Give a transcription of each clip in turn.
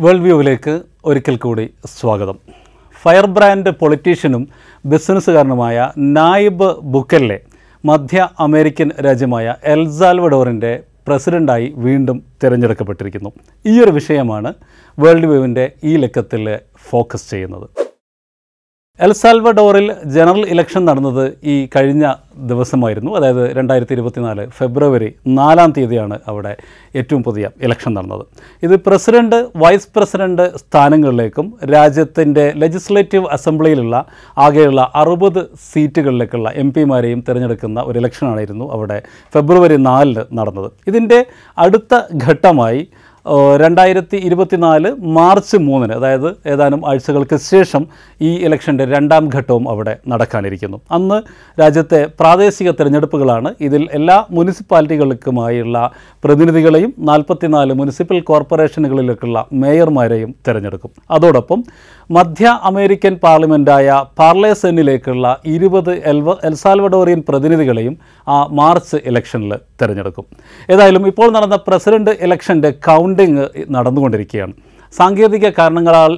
World വ്യൂവിലേക്ക് ഒരിക്കൽ കൂടി സ്വാഗതം. ഫയർ ബ്രാൻഡ് പൊളിറ്റീഷ്യനും ബിസിനസ്സുകാരനുമായ നായിബ് ബുക്കല്ലെ മധ്യ അമേരിക്കൻ രാജ്യമായ എൽസാൽവഡോറിന്റെ പ്രസിഡന്റായി വീണ്ടും തിരഞ്ഞെടുക്കപ്പെട്ടിരിക്കുന്നു. ഈ ഒരു വിഷയമാണ് വേൾഡ് വ്യൂവിന്റെ ഈ ലക്കത്തിൽ ഫോക്കസ് ചെയ്യുന്നത്. എൽ സാൽവഡോറിൽ ജനറൽ ഇലക്ഷൻ നടന്നത് ഈ കഴിഞ്ഞ ദിവസമായിരുന്നു. അതായത് രണ്ടായിരത്തി ഇരുപത്തിനാല് ഫെബ്രുവരി നാലാം തീയതിയാണ് അവിടെ ഏറ്റവും പുതിയ ഇലക്ഷൻ നടന്നത്. ഇത് പ്രസിഡന്റ് വൈസ് പ്രസിഡന്റ് സ്ഥാനങ്ങളിലേക്കും രാജ്യത്തിന്റെ ലെജിസ്ലേറ്റീവ് അസംബ്ലിയിലുള്ള ആകെയുള്ള അറുപത് സീറ്റുകളിലേക്കുള്ള എം പിമാരെയും തിരഞ്ഞെടുക്കുന്ന ഒരു ഇലക്ഷനായിരുന്നു അവിടെ ഫെബ്രുവരി നാലിന് നടന്നത്. ഇതിന്റെ അടുത്ത ഘട്ടമായി രണ്ടായിരത്തി ഇരുപത്തിനാല് മാർച്ച് മൂന്നിന് അതായത് ഏതാനും ആഴ്ചകൾക്ക് ശേഷം ഈ ഇലക്ഷന്റെ രണ്ടാം ഘട്ടവും അവിടെ നടക്കാനിരിക്കുന്നു. അന്ന് രാജ്യത്തെ പ്രാദേശിക തിരഞ്ഞെടുപ്പുകളാണ് ഇതിൽ എല്ലാ മുനിസിപ്പാലിറ്റികൾക്കുമായുള്ള പ്രതിനിധികളെയും നാൽപ്പത്തിനാല് മുനിസിപ്പൽ കോർപ്പറേഷനുകളിലേക്കുള്ള മേയർമാരെയും തിരഞ്ഞെടുക്കും. അതോടൊപ്പം മധ്യ അമേരിക്കൻ പാർലമെന്റായ പാർലേസെന്നിലേക്കുള്ള ഇരുപത് എൽവ എൽസാൽവഡോറിയൻ പ്രതിനിധികളെയും ആ മാർച്ച് ഇലക്ഷനിൽ തിരഞ്ഞെടുക്കും. ഏതായാലും ഇപ്പോൾ നടന്ന പ്രസിഡന്റ് ഇലക്ഷന്റെ കൗണ്ടിങ് നടന്നുകൊണ്ടിരിക്കുകയാണ്. സാങ്കേതിക കാരണങ്ങളാൽ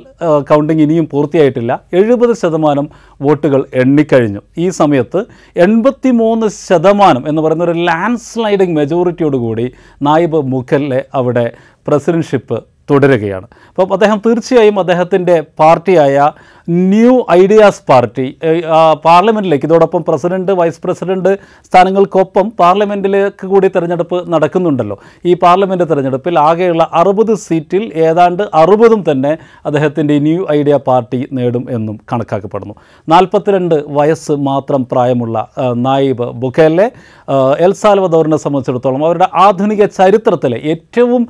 കൗണ്ടിങ് ഇനിയും പൂർത്തിയായിട്ടില്ല. എഴുപത് ശതമാനം വോട്ടുകൾ എണ്ണിക്കഴിഞ്ഞു. ഈ സമയത്ത് എൺപത്തി മൂന്ന് ശതമാനം എന്ന് പറയുന്ന ഒരു ലാൻഡ് സ്ലൈഡിംഗ് മെജോറിറ്റിയോടുകൂടി നായിബ് മുഖല്ലെ അവിടെ പ്രസിഡൻഷിപ്പ് തുടരുകയാണ്. അപ്പോൾ അദ്ദേഹം തീർച്ചയായും അദ്ദേഹത്തിന്റെ പാർട്ടിയായ ന്യൂ ഐഡിയാസ് പാർട്ടി പാർലമെന്റിലേക്ക് ഇതോടൊപ്പം പ്രസിഡന്റ് വൈസ് പ്രസിഡന്റ് സ്ഥാനങ്ങൾക്കൊപ്പം പാർലമെന്റിലേക്ക് കൂടി തിരഞ്ഞെടുപ്പ് നടക്കുന്നുണ്ടല്ലോ. ഈ പാർലമെന്റ് തിരഞ്ഞെടുപ്പിൽ ആകെയുള്ള അറുപത് സീറ്റിൽ ഏതാണ്ട് അറുപതും തന്നെ അദ്ദേഹത്തിന്റെ ന്യൂ ഐഡിയ പാർട്ടി നേടും എന്നും കണക്കാക്കപ്പെടുന്നു. നാൽപ്പത്തിരണ്ട് വയസ്സ് മാത്രം പ്രായമുള്ള നായിബ് ബുഖേലെ എൽ സാൽവദോറിനെ സംബന്ധിച്ചിടത്തോളം അവരുടെ ആധുനിക ചരിത്രത്തിലെ ഏറ്റവും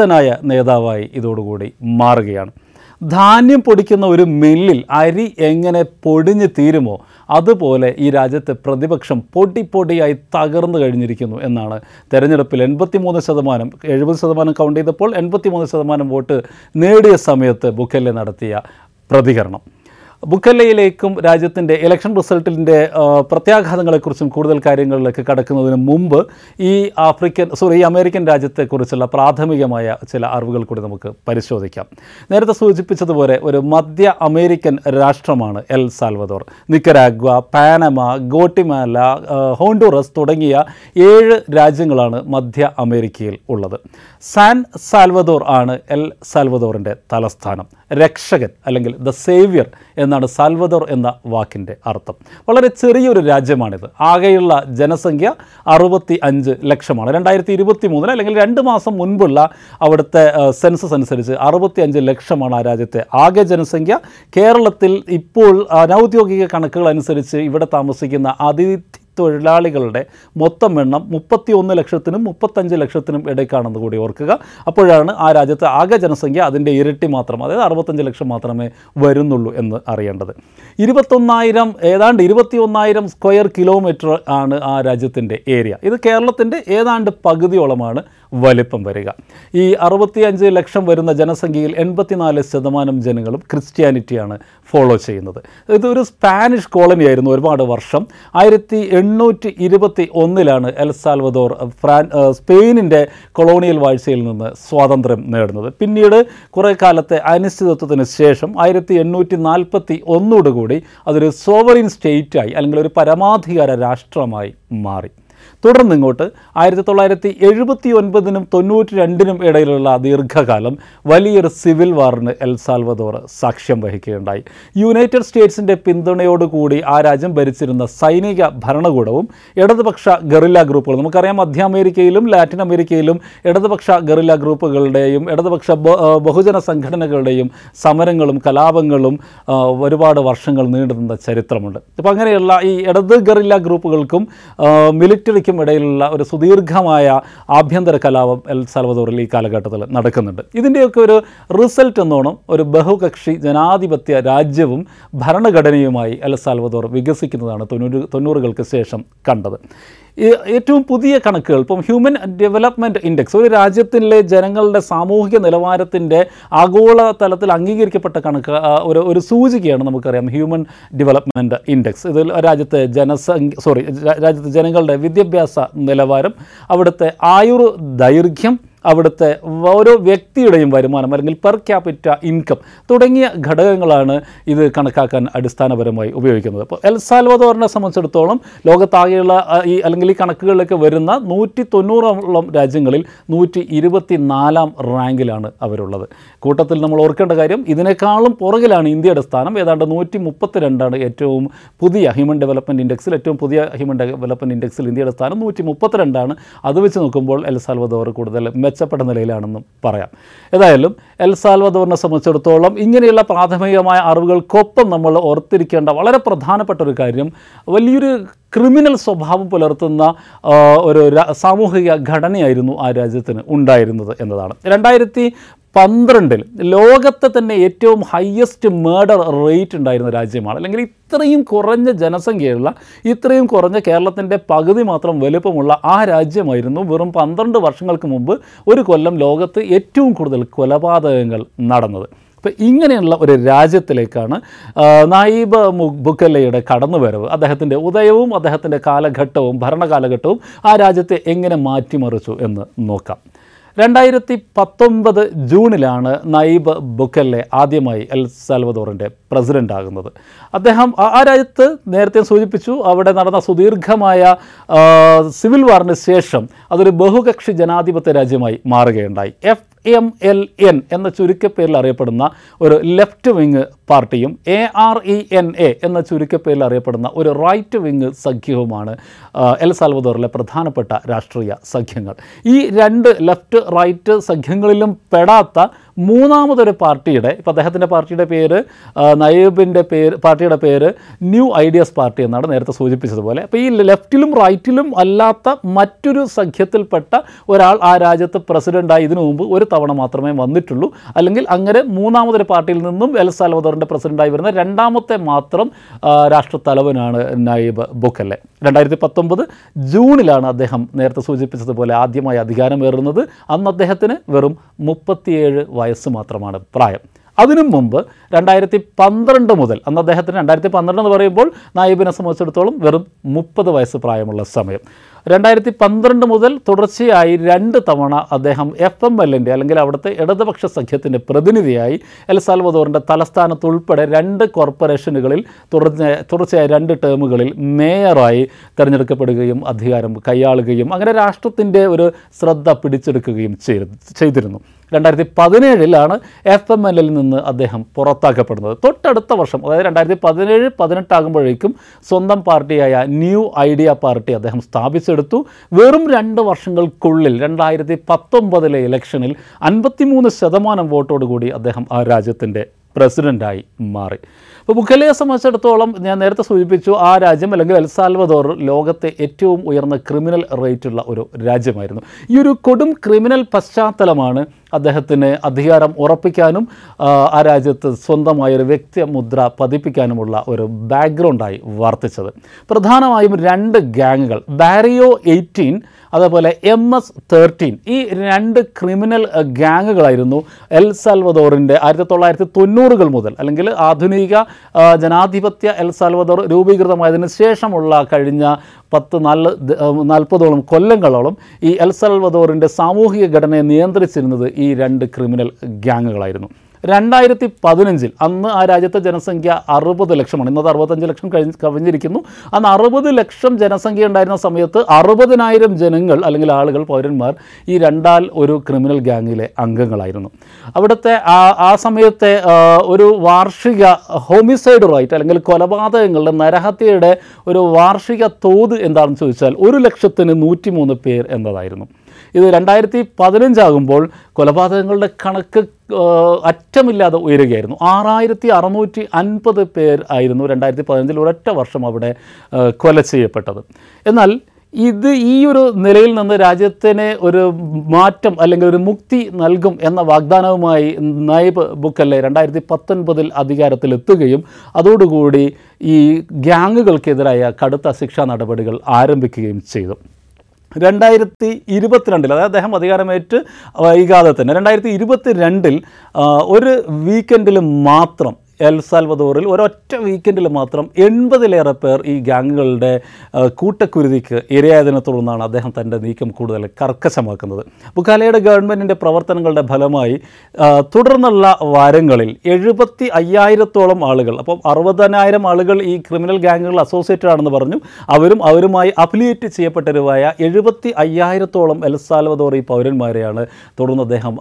ശക്തനായ നേതാവായി ഇതോടുകൂടി മാറുകയാണ്. ധാന്യം പൊടിക്കുന്ന ഒരു മില്ലിൽ അരി എങ്ങനെ പൊടിഞ്ഞ് തീരുമോ അതുപോലെ ഈ രാജ്യത്തെ പ്രതിപക്ഷം പൊടി പൊടിയായി തകർന്നു കഴിഞ്ഞിരിക്കുന്നു എന്നാണ്. തെരഞ്ഞെടുപ്പിൽ എൺപത്തിമൂന്ന് ശതമാനം എഴുപത് ശതമാനം കൗണ്ട് ചെയ്തപ്പോൾ എൺപത്തിമൂന്ന് ശതമാനം വോട്ട് നേടിയ സമയത്ത് ബുക്കല്ലെ നടത്തിയ പ്രതികരണം. ബുക്കല്ലയിലേക്കും രാജ്യത്തിന്റെ ഇലക്ഷൻ റിസൾട്ടിന്റെ പ്രത്യാഘാതങ്ങളെക്കുറിച്ചും കൂടുതൽ കാര്യങ്ങളിലേക്ക് കടക്കുന്നതിന് മുമ്പ് ഈ ആഫ്രിക്കൻ സോറി ഈ അമേരിക്കൻ രാജ്യത്തെക്കുറിച്ചുള്ള പ്രാഥമികമായ ചില അറിവുകൾ കൂടി നമുക്ക് പരിശോധിക്കാം. നേരത്തെ സൂചിപ്പിച്ചതുപോലെ ഒരു മധ്യ അമേരിക്കൻ രാഷ്ട്രമാണ് El Salvador. Nicaragua Panama Guatemala Honduras തുടങ്ങിയ ഏഴ് രാജ്യങ്ങളാണ് മധ്യ അമേരിക്കയിൽ ഉള്ളത്. സാൻ സാൽവദോർ ആണ് എൽ സാൽവദോറിന്റെ തലസ്ഥാനം. രക്ഷകൻ അല്ലെങ്കിൽ ദ സേവ്യർ എന്നാണ് സാൽവദോർ എന്ന വാക്കിന്റെ അർത്ഥം. വളരെ ചെറിയൊരു രാജ്യമാണിത്. ആകെയുള്ള ജനസംഖ്യ അറുപത്തി അഞ്ച് ലക്ഷമാണ്. രണ്ടായിരത്തി ഇരുപത്തി മൂന്നിൽ അല്ലെങ്കിൽ രണ്ട് മാസം മുൻപുള്ള അവിടുത്തെ സെൻസസ് അനുസരിച്ച് അറുപത്തി അഞ്ച് ലക്ഷമാണ് ആ രാജ്യത്തെ. ആകെ ജനസംഖ്യ കേരളത്തിൽ ഇപ്പോൾ അനൗദ്യോഗിക കണക്കുകൾ അനുസരിച്ച് ഇവിടെ താമസിക്കുന്ന അതിഥി തൊഴിലാളികളുടെ മൊത്തം എണ്ണം മുപ്പത്തി ഒന്ന് ലക്ഷത്തിനും മുപ്പത്തഞ്ച് ലക്ഷത്തിനും ഇടയ്ക്കാണെന്ന് കൂടി ഓർക്കുക. അപ്പോഴാണ് ആ രാജ്യത്തെ ആകെ ജനസംഖ്യ അതിന്റെ ഇരട്ടി മാത്രം അതായത് അറുപത്തഞ്ച് ലക്ഷം മാത്രമേ വരുന്നുള്ളൂ എന്ന് അറിയേണ്ടത്. ഇരുപത്തൊന്നായിരം ഏതാണ്ട് ഇരുപത്തി ഒന്നായിരം സ്ക്വയർ കിലോമീറ്റർ ആണ് ആ രാജ്യത്തിന്റെ ഏരിയ. ഇത് കേരളത്തിന്റെ ഏതാണ്ട് പകുതിയോളമാണ് വലിപ്പം വരിക. ഈ അറുപത്തിയഞ്ച് ലക്ഷം വരുന്ന ജനസംഖ്യയിൽ എൺപത്തിനാല് ശതമാനം ജനങ്ങളും ക്രിസ്ത്യാനിറ്റിയാണ് ഫോളോ ചെയ്യുന്നത്. ഇതൊരു സ്പാനിഷ് കോളനിയായിരുന്നു ഒരുപാട് വർഷം. ആയിരത്തി എണ്ണൂറ്റി ഇരുപത്തി ഒന്നിലാണ് എൽ സാൽവദോർ ഫ്രാൻ സ്പെയിനിന്റെ കൊളോണിയൽ വാഴ്ചയിൽ നിന്ന് സ്വാതന്ത്ര്യം നേടുന്നത്. പിന്നീട് കുറേ കാലത്തെ അനിശ്ചിതത്വത്തിന് ശേഷം ആയിരത്തി എണ്ണൂറ്റി നാൽപ്പത്തി ഒന്നോടുകൂടി അതൊരു സോവറിൻ സ്റ്റേറ്റായി അല്ലെങ്കിൽ ഒരു പരമാധികാര രാഷ്ട്രമായി മാറി. തുടർന്ന് ഇങ്ങോട്ട് ആയിരത്തി തൊള്ളായിരത്തി എഴുപത്തി ഒൻപതിനും തൊണ്ണൂറ്റി രണ്ടിനും ഇടയിലുള്ള ദീർഘകാലം വലിയൊരു സിവിൽ വാറിന് എൽ സാൽവദോർ സാക്ഷ്യം വഹിക്കുകയുണ്ടായി. യുണൈറ്റഡ് സ്റ്റേറ്റ്സിന്റെ പിന്തുണയോടുകൂടി ആ രാജ്യം ഭരിച്ചിരുന്ന സൈനിക ഭരണകൂടവും ഇടതുപക്ഷ ഗറില്ല ഗ്രൂപ്പുകളും നമുക്കറിയാം മധ്യ അമേരിക്കയിലും ലാറ്റിൻ അമേരിക്കയിലും ഇടതുപക്ഷ ഗറില്ല ഗ്രൂപ്പുകളുടെയും ഇടതുപക്ഷ ബഹുജന സംഘടനകളുടെയും സമരങ്ങളും കലാപങ്ങളും ഒരുപാട് വർഷങ്ങൾ നീണ്ടുനിന്ന ചരിത്രമുണ്ട്. അപ്പോൾ അങ്ങനെയുള്ള ഈ ഇടത് ഗറില്ല ഗ്രൂപ്പുകൾക്കും ആ, മിലിറ്ററിക്കും ഇടയിലുള്ള ഒരു സുദീർഘമായ ആഭ്യന്തര കലാപം എൽ സാൽവദോറിൽ ഈ കാലഘട്ടത്തിൽ നടക്കുന്നുണ്ട്. ഇതിന്റെയൊക്കെ ഒരു റിസൾട്ട് എന്നോണം ഒരു ബഹുകക്ഷി ജനാധിപത്യ രാജ്യവും ഭരണഘടനയുമായി എൽ സാൽവദോർ വികസിക്കുന്നതാണ് തൊണ്ണൂറ് തൊണ്ണൂറുകൾക്ക് ശേഷം കണ്ടത്. ഏറ്റവും പുതിയ കണക്കുകൾ ഇപ്പം ഹ്യൂമൻ ഡെവലപ്മെന്റ് ഇൻഡെക്സ് ഒരു രാജ്യത്തിലെ ജനങ്ങളുടെ സാമൂഹിക നിലവാരത്തിന്റെ ആഗോള തലത്തിൽ അംഗീകരിക്കപ്പെട്ട കണക്ക് ഒരു ഒരു സൂചികയാണ് നമുക്കറിയാം ഹ്യൂമൻ ഡെവലപ്മെന്റ് ഇൻഡെക്സ് ഇതിൽ രാജ്യത്തെ ജനസംഖ്യ സോറി രാജ്യത്തെ ജനങ്ങളുടെ വിദ്യാഭ്യാസ നിലവാരം അവിടുത്തെ ആയുർ ദൈർഘ്യം അവിടുത്തെ ഓരോ വ്യക്തിയുടെയും വരുമാനം അല്ലെങ്കിൽ പെർ ക്യാപിറ്റ ഇൻകം തുടങ്ങിയ ഘടകങ്ങളാണ് ഇത് കണക്കാക്കാൻ അടിസ്ഥാനപരമായി ഉപയോഗിക്കുന്നത്. അപ്പോൾ എൽ സാൽവദോറിനെ സംബന്ധിച്ചിടത്തോളം ലോകത്താകെയുള്ള ഈ അല്ലെങ്കിൽ ഈ കണക്കുകളിലേക്ക് വരുന്ന നൂറ്റി തൊണ്ണൂറോളം രാജ്യങ്ങളിൽ നൂറ്റി ഇരുപത്തി നാലാം റാങ്കിലാണ് അവരുള്ളത്. കൂട്ടത്തിൽ നമ്മൾ ഓർക്കേണ്ട കാര്യം ഇതിനേക്കാളും പുറകിലാണ് ഇന്ത്യയുടെ സ്ഥാനം. ഏതാണ്ട് നൂറ്റി മുപ്പത്തിരണ്ടാണ് ഏറ്റവും പുതിയ ഹ്യൂമൻ ഡെവലപ്മെന്റ് ഇൻഡെക്സിൽ ഏറ്റവും പുതിയ ഹ്യൂമൻ ഡെവലപ്മെന്റ് ഇൻഡെക്സിൽ ഇന്ത്യയുടെ സ്ഥാനം നൂറ്റി മുപ്പത്തിരണ്ടാണ് അത് വെച്ച് നോക്കുമ്പോൾ എൽ സാൽവദോർ കൂടുതൽ മെച്ചപ്പെട്ട നിലയിലാണെന്നും പറയാം. ഏതായാലും എൽ സാൽവദോറിനെ സംബന്ധിച്ചിടത്തോളം ഇങ്ങനെയുള്ള പ്രാഥമികമായ അറിവുകൾക്കൊപ്പം നമ്മൾ ഓർത്തിരിക്കേണ്ട വളരെ പ്രധാനപ്പെട്ട ഒരു കാര്യം വലിയൊരു ക്രിമിനൽ സ്വഭാവം പുലർത്തുന്ന ഒരു സാമൂഹിക ഘടനയായിരുന്നു ആ രാജ്യത്തിന് ഉണ്ടായിരുന്നത് എന്നതാണ്. രണ്ടായിരത്തി പന്ത്രണ്ടിൽ ലോകത്തെ തന്നെ ഏറ്റവും ഹയസ്റ്റ് മേർഡർ റേറ്റ് ഉണ്ടായിരുന്ന രാജ്യമാണ്. അല്ലെങ്കിൽ ഇത്രയും കുറഞ്ഞ ജനസംഖ്യയുള്ള ഇത്രയും കുറഞ്ഞ കേരളത്തിന്റെ പകുതി മാത്രം വലുപ്പമുള്ള ആ രാജ്യമായിരുന്നു വെറും പന്ത്രണ്ട് വർഷങ്ങൾക്ക് മുമ്പ് ഒരു കൊല്ലം ലോകത്ത് ഏറ്റവും കൂടുതൽ കൊലപാതകങ്ങൾ നടന്നത്. അപ്പോൾ ഇങ്ങനെയുള്ള ഒരു രാജ്യത്തിലേക്കാണ് നായിബ് ബുക്കല്ലയുടെ കടന്നുവരവ്. അദ്ദേഹത്തിന്റെ ഉദയവും അദ്ദേഹത്തിന്റെ കാലഘട്ടവും ഭരണകാലഘട്ടവും ആ രാജ്യത്തെ എങ്ങനെ മാറ്റിമറിച്ചു എന്ന് നോക്കാം. രണ്ടായിരത്തി പത്തൊമ്പത് ജൂണിലാണ് നൈബ് ബുക്കല്ലെ ആദ്യമായി എൽ സാൽവദോറിന്റെ പ്രസിഡന്റ് ആകുന്നത്. അദ്ദേഹം ആ രാജ്യത്ത് നേരത്തെ സൂചിപ്പിച്ചു അവിടെ നടന്ന സുദീർഘമായ സിവിൽ വാറിന് ശേഷം അതൊരു ബഹുകക്ഷി ജനാധിപത്യ രാജ്യമായി മാറുകയുണ്ടായി. എഫ് എം എൽ എൻ എന്ന ചുരുക്കപ്പേരിൽ അറിയപ്പെടുന്ന ഒരു ലെഫ്റ്റ് വിങ് പാർട്ടിയും A R E N A എന്ന ചുരുക്കപ്പേരിൽ അറിയപ്പെടുന്ന ഒരു റൈറ്റ് വിങ് സഖ്യവുമാണ് എൽ സാൽവദോറിലെ പ്രധാനപ്പെട്ട രാഷ്ട്രീയ സഖ്യങ്ങൾ. ഈ രണ്ട് ലെഫ്റ്റ് റൈറ്റ് സഖ്യങ്ങളിലും പെടാത്ത മൂന്നാമതൊരു പാർട്ടിയുടെ ഇപ്പോൾ അദ്ദേഹത്തിന്റെ പാർട്ടിയുടെ പേര് നയബിന്റെ പേര് പാർട്ടിയുടെ പേര് ന്യൂ ഐഡിയാസ് പാർട്ടി എന്നാണ് നേരത്തെ സൂചിപ്പിച്ചതുപോലെ. അപ്പോൾ ഈ ലെഫ്റ്റിലും റൈറ്റിലും അല്ലാത്ത മറ്റൊരു സഖ്യത്തിൽപ്പെട്ട ഒരാൾ ആ രാജ്യത്ത് പ്രസിഡന്റായി ഇതിനു മുമ്പ് ഒരു തവണ മാത്രമേ വന്നിട്ടുള്ളൂ. അല്ലെങ്കിൽ അങ്ങനെ മൂന്നാമതൊരു പാർട്ടിയിൽ നിന്നും എൽ പ്രസിഡന്റായി വരുന്ന രണ്ടാമത്തെ മാത്രം രാഷ്ട്രത്തലവനാണ് നായിബ് ബുക്കല്ലെ. രണ്ടായിരത്തി പത്തൊമ്പത് ജൂണിലാണ് അദ്ദേഹം നേരത്തെ സൂചിപ്പിച്ചതുപോലെ ആദ്യമായി അധികാരമേറുന്നത് അന്ന് അദ്ദേഹത്തിന് വെറും മുപ്പത്തിയേഴ് വയസ്സ് മാത്രമാണ് പ്രായം. അതിനു മുമ്പ് രണ്ടായിരത്തി പന്ത്രണ്ട് മുതൽ അന്ന് അദ്ദേഹത്തിന് രണ്ടായിരത്തി പന്ത്രണ്ട് എന്ന് പറയുമ്പോൾ നായിബിനെ സംബന്ധിച്ചിടത്തോളം വെറും മുപ്പത് വയസ്സ് പ്രായമുള്ള സമയം. രണ്ടായിരത്തി പന്ത്രണ്ട് മുതൽ തുടർച്ചയായി രണ്ട് തവണ അദ്ദേഹം എഫ് എം എല്ലിന്റെ അല്ലെങ്കിൽ അവിടുത്തെ ഇടതുപക്ഷ സഖ്യത്തിന്റെ പ്രതിനിധിയായി എൽ സാൽവദോറിന്റെ തലസ്ഥാനത്ത് ഉൾപ്പെടെ രണ്ട് കോർപ്പറേഷനുകളിൽ തുടർച്ച തുടർച്ചയായി രണ്ട് ടേമുകളിൽ മേയറായി തിരഞ്ഞെടുക്കപ്പെടുകയും അധികാരം കൈയാളുകയും അങ്ങനെ രാഷ്ട്രത്തിന്റെ ഒരു ശ്രദ്ധ പിടിച്ചെടുക്കുകയും ചെയ്തിരുന്നു. രണ്ടായിരത്തി പതിനേഴിലാണ് എഫ് എം എല്ലിൽ നിന്ന് അദ്ദേഹം പുറത്താക്കപ്പെടുന്നത്. തൊട്ടടുത്ത വർഷം അതായത് രണ്ടായിരത്തി പതിനേഴ് പതിനെട്ടാകുമ്പോഴേക്കും സ്വന്തം പാർട്ടിയായ ന്യൂ ഐഡിയ പാർട്ടി അദ്ദേഹം സ്ഥാപിച്ചെടുത്തു. വെറും രണ്ട് വർഷങ്ങൾക്കുള്ളിൽ രണ്ടായിരത്തി പത്തൊമ്പതിലെ ഇലക്ഷനിൽ അൻപത്തിമൂന്ന് ശതമാനം വോട്ടോടുകൂടി അദ്ദേഹം ആ രാജ്യത്തിന്റെ പ്രസിഡന്റായി മാറി. അപ്പോൾ ബുക്കലയെ സംബന്ധിച്ചിടത്തോളം ഞാൻ നേരത്തെ സൂചിപ്പിച്ചു ആ രാജ്യം അല്ലെങ്കിൽ എൽസാൽവദോർ ലോകത്തെ ഏറ്റവും ഉയർന്ന ക്രിമിനൽ റേറ്റുള്ള ഒരു രാജ്യമായിരുന്നു. ഈ ഒരു കൊടും ക്രിമിനൽ പശ്ചാത്തലമാണ് അദ്ദേഹത്തിന് അധികാരം ഉറപ്പിക്കാനും ആ, രാജ്യത്ത് സ്വന്തമായൊരു വ്യക്തിമുദ്ര പതിപ്പിക്കാനുമുള്ള ഒരു ബാക്ക്ഗ്രൗണ്ടായി വർത്തിച്ചത്. പ്രധാനമായും രണ്ട് ഗ്യാങ്ങുകൾ ബാരിയോ എയ്റ്റീൻ അതേപോലെ എം എസ് തേർട്ടീൻ ഈ രണ്ട് ക്രിമിനൽ ഗ്യാങ്ങുകളായിരുന്നു എൽ സൽവദോറിന്റെ ആയിരത്തി തൊള്ളായിരത്തി തൊണ്ണൂറുകൾ മുതൽ അല്ലെങ്കിൽ ആധുനിക ജനാധിപത്യ എൽ സാൽവദോർ രൂപീകൃതമായതിനു ശേഷമുള്ള കഴിഞ്ഞ പത്ത് നാല് നാൽപ്പതോളം കൊല്ലങ്ങളോളം ഈ എൽ സാൽവദോറിന്റെ സാമൂഹിക ഘടനയെ നിയന്ത്രിച്ചിരുന്നത് ഈ രണ്ട് ക്രിമിനൽ ഗ്യാങ്ങുകളായിരുന്നു. രണ്ടായിരത്തി പതിനഞ്ചിൽ അന്ന് ആ രാജ്യത്തെ ജനസംഖ്യ അറുപത് ലക്ഷമാണ്. ഇന്നത് അറുപത്തഞ്ച് ലക്ഷം കഴിഞ്ഞ് കവിഞ്ഞിരിക്കുന്നു. അന്ന് അറുപത് ലക്ഷം ജനസംഖ്യ ഉണ്ടായിരുന്ന സമയത്ത് അറുപതിനായിരം ജനങ്ങൾ അല്ലെങ്കിൽ ആളുകൾ പൗരന്മാർ ഈ രണ്ടാൽ ഒരു ക്രിമിനൽ ഗ്യാങ്ങിലെ അംഗങ്ങളായിരുന്നു. അവിടുത്തെ ആ ആ സമയത്തെ ഒരു വാർഷിക ഹോമിസൈഡ് റൈറ്റ് അല്ലെങ്കിൽ കൊലപാതകങ്ങളുടെ നരഹത്യയുടെ ഒരു വാർഷിക തോത് എന്താണെന്ന് ചോദിച്ചാൽ ഒരു ലക്ഷത്തിന് നൂറ്റിമൂന്ന് പേർ എന്നതായിരുന്നു. ഇത് രണ്ടായിരത്തി പതിനഞ്ചാകുമ്പോൾ കൊലപാതകങ്ങളുടെ കണക്ക് അറ്റമില്ലാതെ ഉയരുകയായിരുന്നു. ആറായിരത്തി അറുന്നൂറ്റി അൻപത് പേർ ആയിരുന്നു രണ്ടായിരത്തി പതിനഞ്ചിൽ ഒരൊറ്റ വർഷം അവിടെ കൊല ചെയ്യപ്പെട്ടത്. എന്നാൽ ഇത് ഈ ഒരു നിലയിൽ നിന്ന് രാജ്യത്തിന് ഒരു മാറ്റം അല്ലെങ്കിൽ ഒരു മുക്തി നൽകും എന്ന വാഗ്ദാനവുമായി നൈബ് ബുക്കല്ലെ രണ്ടായിരത്തി പത്തൊൻപതിൽ അധികാരത്തിലെത്തുകയും അതോടുകൂടി ഈ ഗ്യാങ്ങുകൾക്കെതിരായ കടുത്ത ശിക്ഷാ നടപടികൾ ആരംഭിക്കുകയും ചെയ്തു. രണ്ടായിരത്തി ഇരുപത്തിരണ്ടിൽ അതായത് അദ്ദേഹം അധികാരമേറ്റ് വൈകാതെ തന്നെ രണ്ടായിരത്തി ഇരുപത്തി രണ്ടിൽ ഒരു വീക്കെൻഡിൽ മാത്രം എൽ സാൽവദോറിൽ ഒരൊറ്റ വീക്കെൻഡിൽ മാത്രം എൺപതിലേറെ പേർ ഈ ഗ്യാങ്ങുകളുടെ കൂട്ടക്കുരുതിക്ക് ഇരയായതിനെ തുടർന്നാണ് അദ്ദേഹം തന്റെ നീക്കം കൂടുതൽ കർക്കശമാക്കുന്നത്. ബുക്കാലയുടെ ഗവൺമെന്റിന്റെ പ്രവർത്തനങ്ങളുടെ ഫലമായി തുടർന്നുള്ള വാരങ്ങളിൽ എഴുപത്തി അയ്യായിരത്തോളം ആളുകൾ അപ്പോൾ അറുപതിനായിരം ആളുകൾ ഈ ക്രിമിനൽ ഗ്യാങ്ങുകൾ അസോസിയേറ്റഡ് ആണെന്ന് പറഞ്ഞു അവരും അവരുമായി അഫിലിയേറ്റ് ചെയ്യപ്പെട്ടവരുമായ എഴുപത്തി അയ്യായിരത്തോളം എൽ സാൽവദോർ ഈ പൗരന്മാരെയാണ് തുടർന്ന് അദ്ദേഹം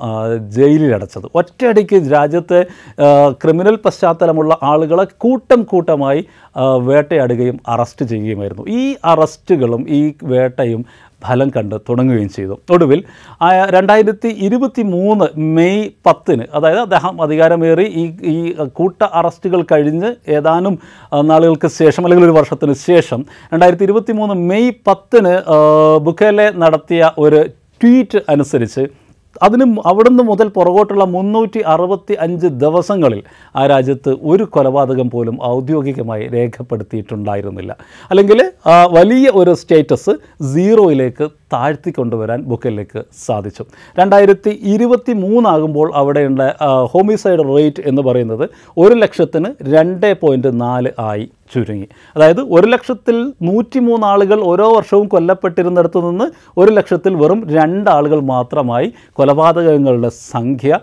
ജയിലിലടച്ചത്. ഒറ്റയടിക്ക് രാജ്യത്തെ ക്രിമിനൽ ക്രിമിനൽ പശ്ചാത്തലമുള്ള ആളുകളെ കൂട്ടം കൂട്ടമായി വേട്ടയാടുകയും അറസ്റ്റ് ചെയ്യുകയുമായിരുന്നു. ഈ അറസ്റ്റുകളും ഈ വേട്ടയും ഫലം കണ്ട് തുടങ്ങുകയും ചെയ്തു. ഒടുവിൽ രണ്ടായിരത്തി ഇരുപത്തി മൂന്ന് മെയ് പത്തിന് അതായത് അദ്ദേഹം അധികാരമേറി ഈ ഈ കൂട്ട അറസ്റ്റുകൾ കഴിഞ്ഞ് ഏതാനും നാളുകൾക്ക് ശേഷം അല്ലെങ്കിൽ ഒരു വർഷത്തിന് ശേഷം രണ്ടായിരത്തി ഇരുപത്തി മൂന്ന് മെയ് പത്തിന് ബുക്കേലെ നടത്തിയ ഒരു ട്വീറ്റ് അനുസരിച്ച് അതിന് അവിടുന്ന് മുതൽ പുറകോട്ടുള്ള മുന്നൂറ്റി അറുപത്തി അഞ്ച് ദിവസങ്ങളിൽ ആ രാജ്യത്ത് ഒരു കൊലപാതകം പോലും ഔദ്യോഗികമായി രേഖപ്പെടുത്തിയിട്ടുണ്ടായിരുന്നില്ല. അല്ലെങ്കിൽ വലിയ ഒരു സ്റ്റേറ്റസ് സീറോയിലേക്ക് താഴ്ത്തി കൊണ്ടുവരാൻ ബുക്കലിലേക്ക് സാധിച്ചു. രണ്ടായിരത്തി ഇരുപത്തി മൂന്നാകുമ്പോൾ അവിടെയുള്ള ഹോമിസൈഡ് റേറ്റ് എന്ന് പറയുന്നത് ഒരു ലക്ഷത്തിന് രണ്ട് പോയിന്റ് നാല് ആയി ചുരുങ്ങി. അതായത് ഒരു ലക്ഷത്തിൽ നൂറ്റി മൂന്ന് ആളുകൾ ഓരോ വർഷവും കൊല്ലപ്പെട്ടിരുന്നിടത്ത് നിന്ന് ഒരു ലക്ഷത്തിൽ വെറും രണ്ടാളുകൾ മാത്രമായി കൊലപാതകങ്ങളുടെ സംഖ്യ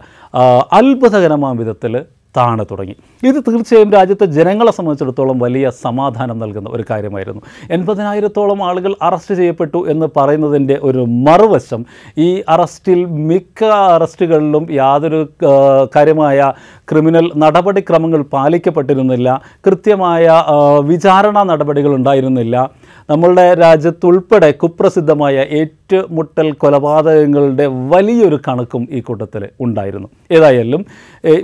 അത്ഭുതകരമായ വിധത്തിൽ താണു തുടങ്ങി. ഇത് തീർച്ചയായും രാജ്യത്തെ ജനങ്ങളെ സംബന്ധിച്ചിടത്തോളം വലിയ സമാധാനം നൽകുന്ന ഒരു കാര്യമായിരുന്നു. എൺപതിനായിരത്തോളം ആളുകൾ അറസ്റ്റ് ചെയ്യപ്പെട്ടു എന്ന് പറയുന്നതിന്റെ ഒരു മറുവശം ഈ അറസ്റ്റിൽ മിക്ക അറസ്റ്റുകളിലും യാതൊരു കാര്യമായ ക്രിമിനൽ നടപടിക്രമങ്ങൾ പാലിക്കപ്പെട്ടിരുന്നില്ല. കൃത്യമായ വിചാരണ നടപടികൾ ഉണ്ടായിരുന്നില്ല. നമ്മളുടെ രാജ്യത്തുൾപ്പെടെ കുപ്രസിദ്ധമായ ഏറ്റുമുട്ടൽ കൊലപാതകങ്ങളുടെ വലിയൊരു കണക്കും ഈ കൂട്ടത്തിൽ ഉണ്ടായിരുന്നു. ഏതായാലും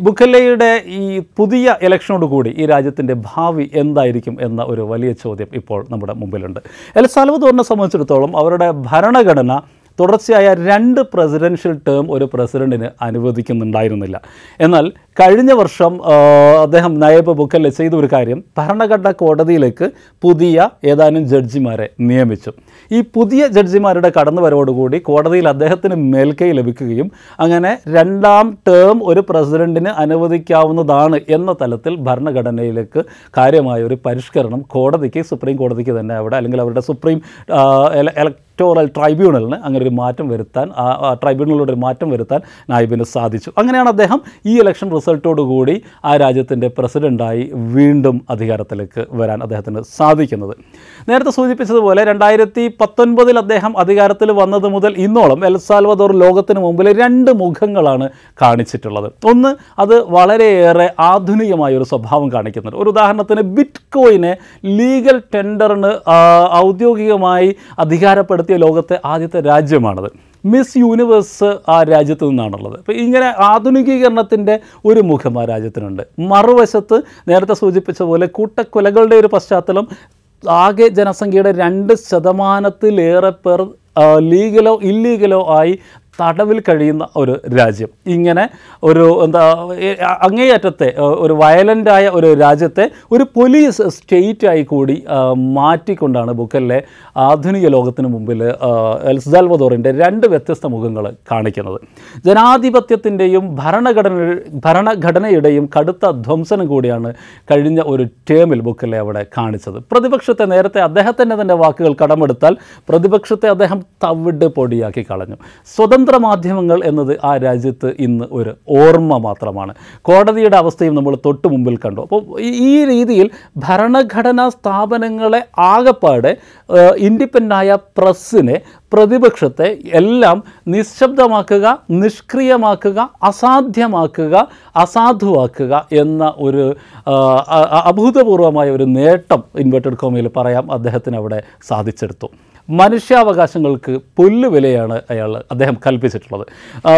ബുക്കല്ലയുടെ ഈ പുതിയ ഇലക്ഷനോട് കൂടി ഈ രാജ്യത്തിന്റെ ഭാവി എന്തായിരിക്കും എന്ന ഒരു വലിയ ചോദ്യം ഇപ്പോൾ നമ്മുടെ മുമ്പിലുണ്ട്. എൽ സാൽവദോറിനെ സംബന്ധിച്ചിടത്തോളം അവരുടെ ഭരണഘടന തുടർച്ചയായ രണ്ട് പ്രസിഡൻഷ്യൽ ടേം ഒരു പ്രസിഡന്റിന് അനുവദിക്കുന്നുണ്ടായിരുന്നില്ല. എന്നാൽ കഴിഞ്ഞ വർഷം അദ്ദേഹം നയബ് ചെയ്ത ഒരു കാര്യം ഭരണഘടനാ കോടതിയിലേക്ക് പുതിയ ഏതാനും ജഡ്ജിമാരെ നിയമിച്ചു. ഈ പുതിയ ജഡ്ജിമാരുടെ കടന്നുവരവോടുകൂടി കോടതിയിൽ അദ്ദേഹത്തിന് മേൽക്കൈ ലഭിക്കുകയും അങ്ങനെ രണ്ടാം ടേം ഒരു പ്രസിഡന്റിന് അനുവദിക്കാവുന്നതാണ് എന്ന തലത്തിൽ ഭരണഘടനയിലേക്ക് കാര്യമായ ഒരു പരിഷ്കരണം കോടതിക്ക് സുപ്രീം കോടതിക്ക് തന്നെ അവിടെ അല്ലെങ്കിൽ അവരുടെ സുപ്രീം ഇലക്ടോറൽ ട്രൈബ്യൂണലിന് അങ്ങനെ ഒരു മാറ്റം വരുത്താൻ ആ ട്രൈബ്യൂണലിലൂടെ ഒരു മാറ്റം വരുത്താൻ നായിബിന് സാധിച്ചു. അങ്ങനെയാണ് അദ്ദേഹം ഈ ഇലക്ഷൻ റിസൾട്ടോടുകൂടി ആ രാജ്യത്തിന്റെ പ്രസിഡന്റായി വീണ്ടും അധികാരത്തിലേക്ക് വരാൻ അദ്ദേഹത്തിന് സാധിക്കുന്നത്. നേരത്തെ സൂചിപ്പിച്ചതുപോലെ രണ്ടായിരത്തി പത്തൊൻപതിൽ അദ്ദേഹം അധികാരത്തിൽ വന്നത് മുതൽ ഇന്നോളം എൽസാൽവദോർ ലോകത്തിന് മുമ്പിൽ രണ്ട് മുഖങ്ങളാണ് കാണിച്ചിട്ടുള്ളത്. ഒന്ന് അത് വളരെയേറെ ആധുനികമായ ഒരു സ്വഭാവം കാണിക്കുന്നുണ്ട് ഒരു ഉദാഹരണത്തിന് ബിറ്റ് കോയിനെ ലീഗൽ ടെൻഡറിന് ഔദ്യോഗികമായി ഔദ്യോഗികമായി അധികാരപ്പെടുത്തിയ ലോകത്തെ ആദ്യത്തെ രാജ്യമാണത്. മിസ് യൂണിവേഴ്സ് ആ രാജ്യത്ത് നിന്നാണുള്ളത്. അപ്പോൾ ഇങ്ങനെ ആധുനികീകരണത്തിന്റെ ഒരു മുഖം ആ രാജ്യത്തിനുണ്ട്. മറുവശത്ത് നേരത്തെ സൂചിപ്പിച്ച പോലെ കൂട്ടക്കൊലകളുടെ ഒരു പശ്ചാത്തലം ആകെ ജനസംഖ്യയുടെ രണ്ട് ശതമാനത്തിലേറെ പേർ ലീഗലോ ഇല്ലീഗലോ ആയി തടവിൽ കഴിയുന്ന ഒരു രാജ്യം. ഇങ്ങനെ ഒരു എന്താ അങ്ങേയറ്റത്തെ ഒരു വയലന്റായ ഒരു രാജ്യത്തെ ഒരു പോലീസ് സ്റ്റേറ്റായി കൂടി മാറ്റിക്കൊണ്ടാണ് ബുക്കലിലെ ആധുനിക ലോകത്തിന് മുമ്പിൽ എൽസാൽവദോറിന്റെ രണ്ട് വ്യത്യസ്ത മുഖങ്ങൾ കാണിക്കുന്നത്. ജനാധിപത്യത്തിന്റെയും ഭരണഘടന ഭരണഘടനയുടെയും കടുത്ത ധ്വംസനം കൂടിയാണ് കഴിഞ്ഞ ഒരു ടേമിൽ ബുക്കലെ അവിടെ കാണിച്ചത്. പ്രതിപക്ഷത്തെ നേരത്തെ അദ്ദേഹത്തിന്റെ തന്നെ വാക്കുകൾ കടമെടുത്താൽ പ്രതിപക്ഷത്തെ അദ്ദേഹം തവിട് പൊടിയാക്കി കളഞ്ഞു. സ്വതന്ത്ര മാധ്യമങ്ങൾ എന്നത് ആ രാജ്യത്ത് ഇന്ന് ഒരു ഓർമ്മ മാത്രമാണ്. കോടതിയുടെ അവസ്ഥയും നമ്മൾ തൊട്ട് മുമ്പിൽ കണ്ടു. അപ്പോൾ ഈ- രീതിയിൽ ഭരണഘടനാ സ്ഥാപനങ്ങളെ ആകെപ്പാടെ ഇൻഡിപെൻഡന്റായ പ്രസ്സിനെ പ്രതിപക്ഷത്തെ എല്ലാം നിശബ്ദമാക്കുക നിഷ്ക്രിയമാക്കുക അസാധ്യമാക്കുക അസാധുവാക്കുക എന്ന ഒരു അഭൂതപൂർവമായ ഒരു നേട്ടം ഇൻവേർട്ടഡ് കോമയിൽ പറയാം അദ്ദേഹത്തിന് അവിടെ സാധിച്ചെടുത്തു. മനുഷ്യാവകാശങ്ങൾക്ക് പുല്ലുവിലയാണ് അയാൾ അദ്ദേഹം കൽപ്പിച്ചിട്ടുള്ളത്.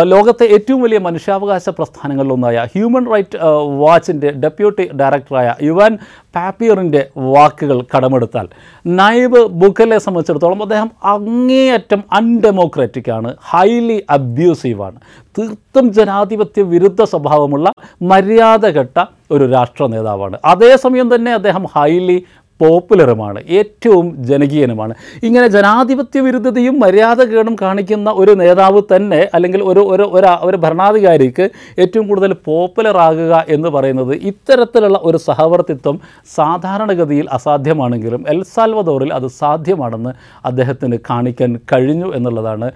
ലോകത്തെ ഏറ്റവും വലിയ മനുഷ്യാവകാശ പ്രസ്ഥാനങ്ങളിലൊന്നായ ഹ്യൂമൻ റൈറ്റ് വാച്ചിന്റെ ഡെപ്യൂട്ടി ഡയറക്ടറായ യുവാൻ പാപ്പിയറിന്റെ വാക്കുകൾ കടമെടുത്താൽ നൈബ് ബുക്കലെ സംബന്ധിച്ചിടത്തോളം അദ്ദേഹം അങ്ങേയറ്റം അൺഡെമോക്രാറ്റിക് ആണ് ഹൈലി അബ്യൂസീവാണ് തീർത്തും ജനാധിപത്യ വിരുദ്ധ സ്വഭാവമുള്ള മര്യാദ കെട്ട ഒരു രാഷ്ട്ര നേതാവാണ്. അതേസമയം തന്നെ അദ്ദേഹം ഹൈലി പോപ്പുലറുമാണ് ഏറ്റവും ജനകീയനുമാണ്. ഇങ്ങനെ ജനാധിപത്യ വിരുദ്ധതയും മര്യാദകേടും കാണിക്കുന്ന ഒരു നേതാവ് തന്നെ അല്ലെങ്കിൽ ഒരു ഒരു ഒരു ഭരണാധികാരിക്ക് ഏറ്റവും കൂടുതൽ പോപ്പുലറാകുക എന്ന് പറയുന്നത് ഇത്തരത്തിലുള്ള ഒരു സഹവർത്തിത്വം സാധാരണഗതിയിൽ അസാധ്യമാണെങ്കിലും എൽ സാൽവദോറിൽ അത് സാധ്യമാണെന്ന് അദ്ദേഹത്തിന് കാണിക്കാൻ കഴിഞ്ഞു എന്നുള്ളതാണ്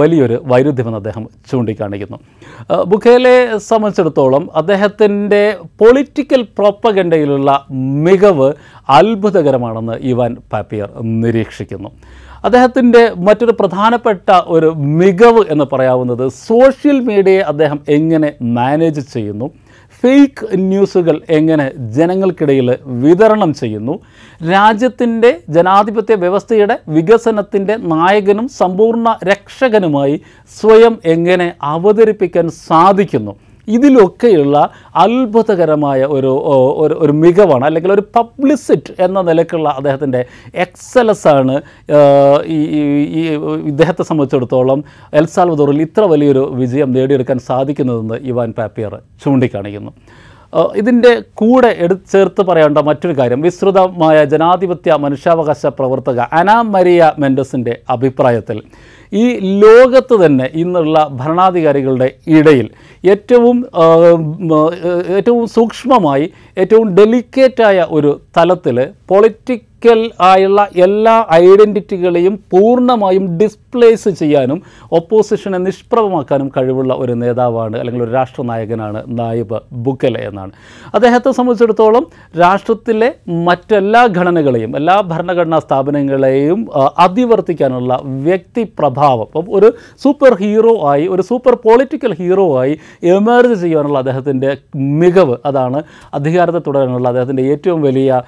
വലിയൊരു വൈരുദ്ധ്യമെന്ന് അദ്ദേഹം ചൂണ്ടിക്കാണിക്കുന്നു. ബുഖേലെ സംബന്ധിച്ചിടത്തോളം അദ്ദേഹത്തിന്റെ പൊളിറ്റിക്കൽ പ്രോപ്പഗൻഡയിലുള്ള മികവ് അത്ഭുതകരമാണെന്ന് ഇവാൻ പാപ്പിയർ നിരീക്ഷിക്കുന്നു. അദ്ദേഹത്തിന്റെ മറ്റൊരു പ്രധാനപ്പെട്ട ഒരു മികവ് എന്ന് പറയാവുന്നത് സോഷ്യൽ മീഡിയയെ അദ്ദേഹം എങ്ങനെ മാനേജ് ചെയ്യുന്നു ഫേക്ക് ന്യൂസുകൾ എങ്ങനെ ജനങ്ങൾക്കിടയിൽ വിതരണം ചെയ്യുന്നു രാജ്യത്തിന്റെ ജനാധിപത്യ വ്യവസ്ഥയുടെ വികസനത്തിന്റെ നായകനും സമ്പൂർണ രക്ഷകനുമായി സ്വയം എങ്ങനെ അവതരിപ്പിക്കാൻ സാധിക്കുന്നു ഇതിലൊക്കെയുള്ള അത്ഭുതകരമായ ഒരു ഒരു മികവാണ് അല്ലെങ്കിൽ ഒരു പബ്ലിസിറ്റ് എന്ന നിലക്കുള്ള അദ്ദേഹത്തിന്റെ ആണ് ഈ ഇദ്ദേഹത്തെ സംബന്ധിച്ചിടത്തോളം എൽ സാൽവദോറിൽ ഇത്ര വലിയൊരു വിജയം നേടിയെടുക്കാൻ സാധിക്കുന്നതെന്ന് ഇവാൻ പാപ്പിയർ ചൂണ്ടിക്കാണിക്കുന്നു. ഇതിന്റെ കൂടെ എടു ചേർത്ത് പറയേണ്ട മറ്റൊരു കാര്യം വിസ്തൃതമായ ജനാധിപത്യ മനുഷ്യാവകാശ പ്രവർത്തക അന മരിയ മെൻഡസിന്റെ അഭിപ്രായത്തിൽ ഈ ലോകത്ത് തന്നെ ഇന്നുള്ള ഭരണാധികാരികളുടെ ഇടയിൽ ഏറ്റവും ഏറ്റവും സൂക്ഷ്മമായി ഏറ്റവും ഡെലിക്കേറ്റായ ഒരു തലത്തിൽ പൊളിറ്റിക്കൽ ആയുള്ള എല്ലാ ഐഡന്റിറ്റികളെയും പൂർണമായും ഡിസ്പ്ലേസ് ചെയ്യാനും ഒപ്പോസിഷനെ നിഷ്പ്രഭമാക്കാനും കഴിവുള്ള ഒരു നേതാവാണ് അല്ലെങ്കിൽ ഒരു രാഷ്ട്രനായകനാണ് നായിബ് ബുക്കലെ എന്നാണ്. അദ്ദേഹത്തെ സംബന്ധിച്ചിടത്തോളം രാഷ്ട്രത്തിലെ മറ്റെല്ലാ ഘടനകളെയും എല്ലാ ഭരണഘടനാ സ്ഥാപനങ്ങളെയും അതിവർത്തിക്കാനുള്ള അതിവർത്തിക്കാനുള്ള വ്യക്തിപ്രഭാവം അപ്പം ഒരു സൂപ്പർ ഹീറോ ആയി ഒരു സൂപ്പർ പൊളിറ്റിക്കൽ ഹീറോ ആയി എമേർജ് ചെയ്യാനുള്ള അദ്ദേഹത്തിന്റെ മികവ് അതാണ് അധികാരത്തെ തുടരാനുള്ള അദ്ദേഹത്തിന്റെ ഏറ്റവും വലിയ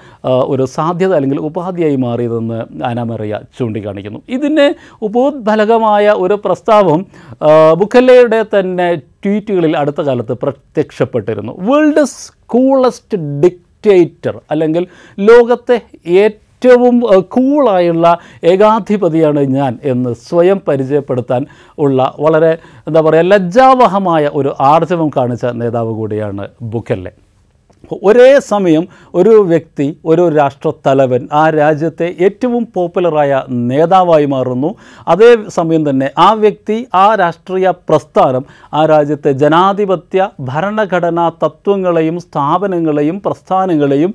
ഒരു സാധ്യത അല്ലെങ്കിൽ ഉപാധിയായി മാറിയതെന്ന് ആനാമറിയ ചൂണ്ടിക്കാണിക്കുന്നു. ഇതിന് ഉപോദ്ഫലകമായ ഒരു പ്രസ്താവം ബുക്കല്ലയുടെ തന്നെ ട്വീറ്റുകളിൽ അടുത്ത കാലത്ത് പ്രത്യക്ഷപ്പെട്ടിരുന്നു. വേൾഡ് കൂളസ്റ്റ് ഡിക്റ്റേറ്റർ അല്ലെങ്കിൽ ലോകത്തെ ഏറ്റവും ഏഹ്, കൂളായുള്ള ഏകാധിപതിയാണ് ഞാൻ എന്ന് സ്വയം പരിചയപ്പെടുത്താൻ ഉള്ള വളരെ എന്താ പറയുക ലജ്ജാവഹമായ ഒരു ആർജവം കാണിച്ച നേതാവ് കൂടിയാണ് ബുക്കല്ലെ ഒരേ സമയം ഒരു വ്യക്തി ഒരു രാഷ്ട്രത്തലവൻ ആ രാജ്യത്തെ ഏറ്റവും പോപ്പുലറായ നേതാവായി മാറുന്നു. അതേ സമയം തന്നെ ആ വ്യക്തി ആ രാഷ്ട്രീയ പ്രസ്ഥാനം ആ രാജ്യത്തെ ജനാധിപത്യ ഭരണഘടനാ തത്വങ്ങളെയും സ്ഥാപനങ്ങളെയും പ്രസ്ഥാനങ്ങളെയും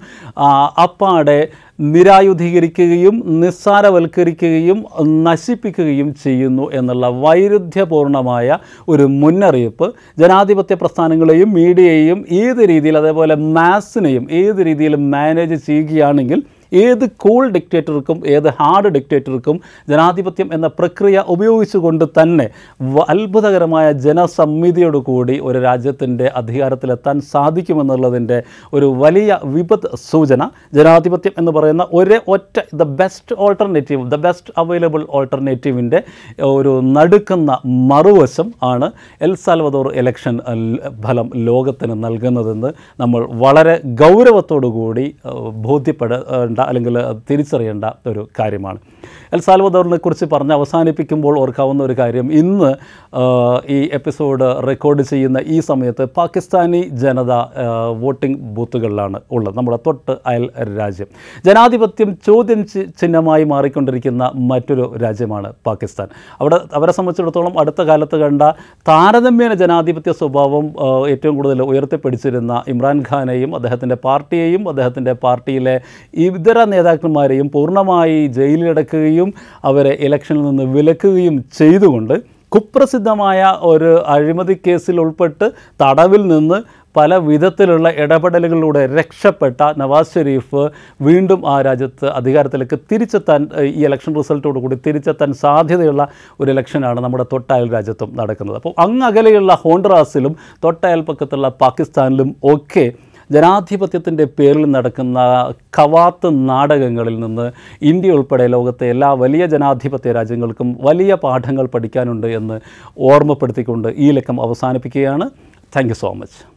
അപ്പാടെ നിരായുധീകരിക്കുകയും നിസ്സാരവൽക്കരിക്കുകയും നശിപ്പിക്കുകയും ചെയ്യുന്നു എന്നുള്ള വൈരുദ്ധ്യപൂർണമായ ഒരു മുന്നറിയിപ്പ് ജനാധിപത്യ പ്രസ്ഥാനങ്ങളെയും മീഡിയയെയും ഏത് രീതിയിൽ അതേപോലെ മാസിനെയും ഏത് രീതിയിൽ മാനേജ് ചെയ്യുകയാണെങ്കിൽ ഏത് കൂൾ ഡിക്റ്റേറ്റർക്കും ഏത് ഹാർഡ് ഡിക്റ്റേറ്റർക്കും ജനാധിപത്യം എന്ന പ്രക്രിയ ഉപയോഗിച്ചുകൊണ്ട് തന്നെ അത്ഭുതകരമായ ജനസമ്മിതിയോട് കൂടി ഒരു രാജ്യത്തിന്റെ അധികാരത്തിലെത്താൻ സാധിക്കുമെന്നുള്ളതിന്റെ ഒരു വലിയ വിപത് സൂചന ജനാധിപത്യം എന്ന് പറയുന്ന ഒരേ ഒറ്റ the best alternative the best available ഓൾട്ടർനേറ്റീവിന്റെ ഒരു നടുക്കുന്ന മറുവശം ആണ് എൽ സാൽവദോർ ഇലക്ഷൻ ഫലം ലോകത്തിന് നൽകുന്നതെന്ന് നമ്മൾ വളരെ ഗൗരവത്തോടു കൂടി ഏഹ്, ബോധ്യപ്പെടേണ്ട അല്ലെങ്കിൽ തിരിച്ചറിയേണ്ട ഒരു കാര്യമാണ്. എൽ സാൽവദോറിനെ കുറിച്ച് പറഞ്ഞ് അവസാനിപ്പിക്കുമ്പോൾ ഓർക്കാവുന്ന ഒരു കാര്യം ഇന്ന് ഈ എപ്പിസോഡ് റെക്കോർഡ് ചെയ്യുന്ന ഈ സമയത്ത് പാകിസ്ഥാനി ജനത വോട്ടിംഗ് ബൂത്തുകളിലാണ് ഉള്ളത്. നമ്മുടെ തൊട്ട് അയൽ രാജ്യം. ജനാധിപത്യം ചോദ്യം ചിഹ്നമായി മാറിക്കൊണ്ടിരിക്കുന്ന മറ്റൊരു രാജ്യമാണ് പാകിസ്ഥാൻ. അവിടെ അവരെ സംബന്ധിച്ചിടത്തോളം അടുത്ത കാലത്ത് കണ്ട താരതമ്യേന ജനാധിപത്യ സ്വഭാവം ഏറ്റവും കൂടുതൽ ഉയർത്തിപ്പിടിച്ചിരുന്ന ഇമ്രാൻഖാനെയും അദ്ദേഹത്തിന്റെ പാർട്ടിയെയും അദ്ദേഹത്തിന്റെ പാർട്ടിയിലെ ഇതര നേതാക്കന്മാരെയും പൂർണമായി ജയിലിലടക്കുകയും അവരെ ഇലക്ഷനിൽ നിന്ന് വിലക്കുകയും ചെയ്തുകൊണ്ട് കുപ്രസിദ്ധമായ ഒരു അഴിമതി കേസിൽ ഉൾപ്പെട്ട് തടവിൽ നിന്ന് പല വിധത്തിലുള്ള ഇടപെടലുകളിലൂടെ രക്ഷപ്പെട്ട നവാസ് ഷെരീഫ് വീണ്ടും ആ രാജ്യത്ത് അധികാരത്തിലേക്ക് തിരിച്ചെത്താൻ ഈ ഇലക്ഷൻ റിസൾട്ടോട് കൂടി തിരിച്ചെത്താൻ സാധ്യതയുള്ള ഒരു ഇലക്ഷനാണ് നമ്മുടെ തൊട്ടയൽ രാജ്യത്തും നടക്കുന്നത്. അപ്പോൾ അങ്ങകലെയുള്ള ഹോണ്ടറാസിലും തൊട്ടയൽപ്പക്കത്തുള്ള പാകിസ്ഥാനിലും ഒക്കെ ജനാധിപത്യത്തിന്റെ പേരിൽ നടക്കുന്ന കവാത്ത് നാടകങ്ങളിൽ നിന്ന് ഇന്ത്യ ഉൾപ്പെടെ ലോകത്തെ എല്ലാ വലിയ ജനാധിപത്യ രാജ്യങ്ങൾക്കും വലിയ പാഠങ്ങൾ പഠിക്കാനുണ്ട് എന്ന് ഓർമ്മപ്പെടുത്തിക്കൊണ്ട് ഈ ലക്കം അവസാനിപ്പിക്കുകയാണ്. Thank so much